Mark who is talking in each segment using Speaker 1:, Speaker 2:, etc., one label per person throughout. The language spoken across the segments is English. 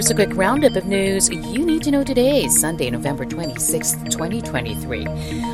Speaker 1: Here's a quick roundup of news you need to know today, Sunday, November 26, 2023.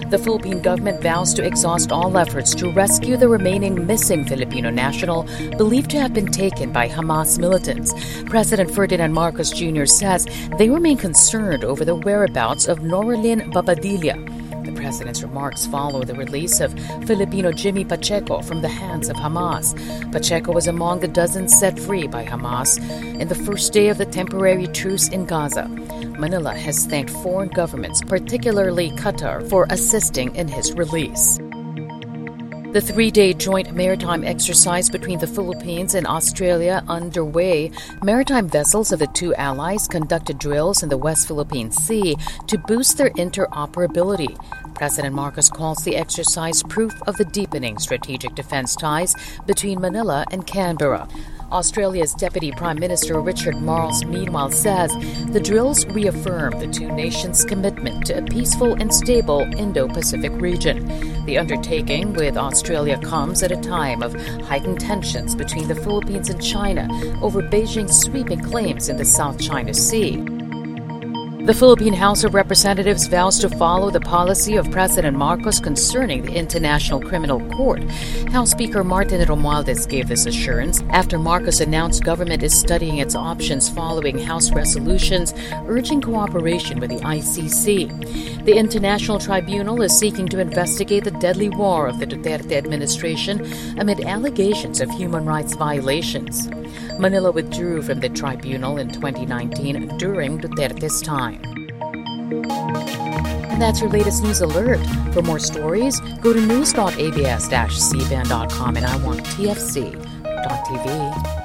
Speaker 1: The Philippine government vows to exhaust all efforts to rescue the remaining missing Filipino national believed to have been taken by Hamas militants. President Ferdinand Marcos Jr. says they remain concerned over the whereabouts of Noralyn Babadilla president's remarks follow the release of Filipino Jimmy Pacheco from the hands of Hamas. Pacheco was among the dozens set free by Hamas in the first day of the temporary truce in Gaza. Manila has thanked foreign governments, particularly Qatar, for assisting in his release. The three day joint maritime exercise between the Philippines and Australia underway. Maritime vessels of the two allies conducted drills in the West Philippine Sea to boost their interoperability. President Marcos calls the exercise proof of the deepening strategic defense ties between Manila and Canberra. Australia's Deputy Prime Minister Richard Marles, meanwhile, says the drills reaffirm the two nations' commitment to a peaceful and stable Indo Pacific region. The undertaking with Australia comes at a time of heightened tensions between the Philippines and China over Beijing's sweeping claims in the South China Sea. The Philippine House of Representatives vows to follow the policy of President Marcos concerning the International Criminal Court. House Speaker Martin Romualdez gave this assurance after Marcos announced government is studying its options following House resolutions urging cooperation with the ICC. The International Tribunal is seeking to investigate the deadly war of the Duterte administration amid allegations of human rights violations. Manila withdrew from the tribunal in 2019 during Duterte's time. And that's your latest news alert. For more stories, go to news.abs-cbn.com and I want tfc.tv.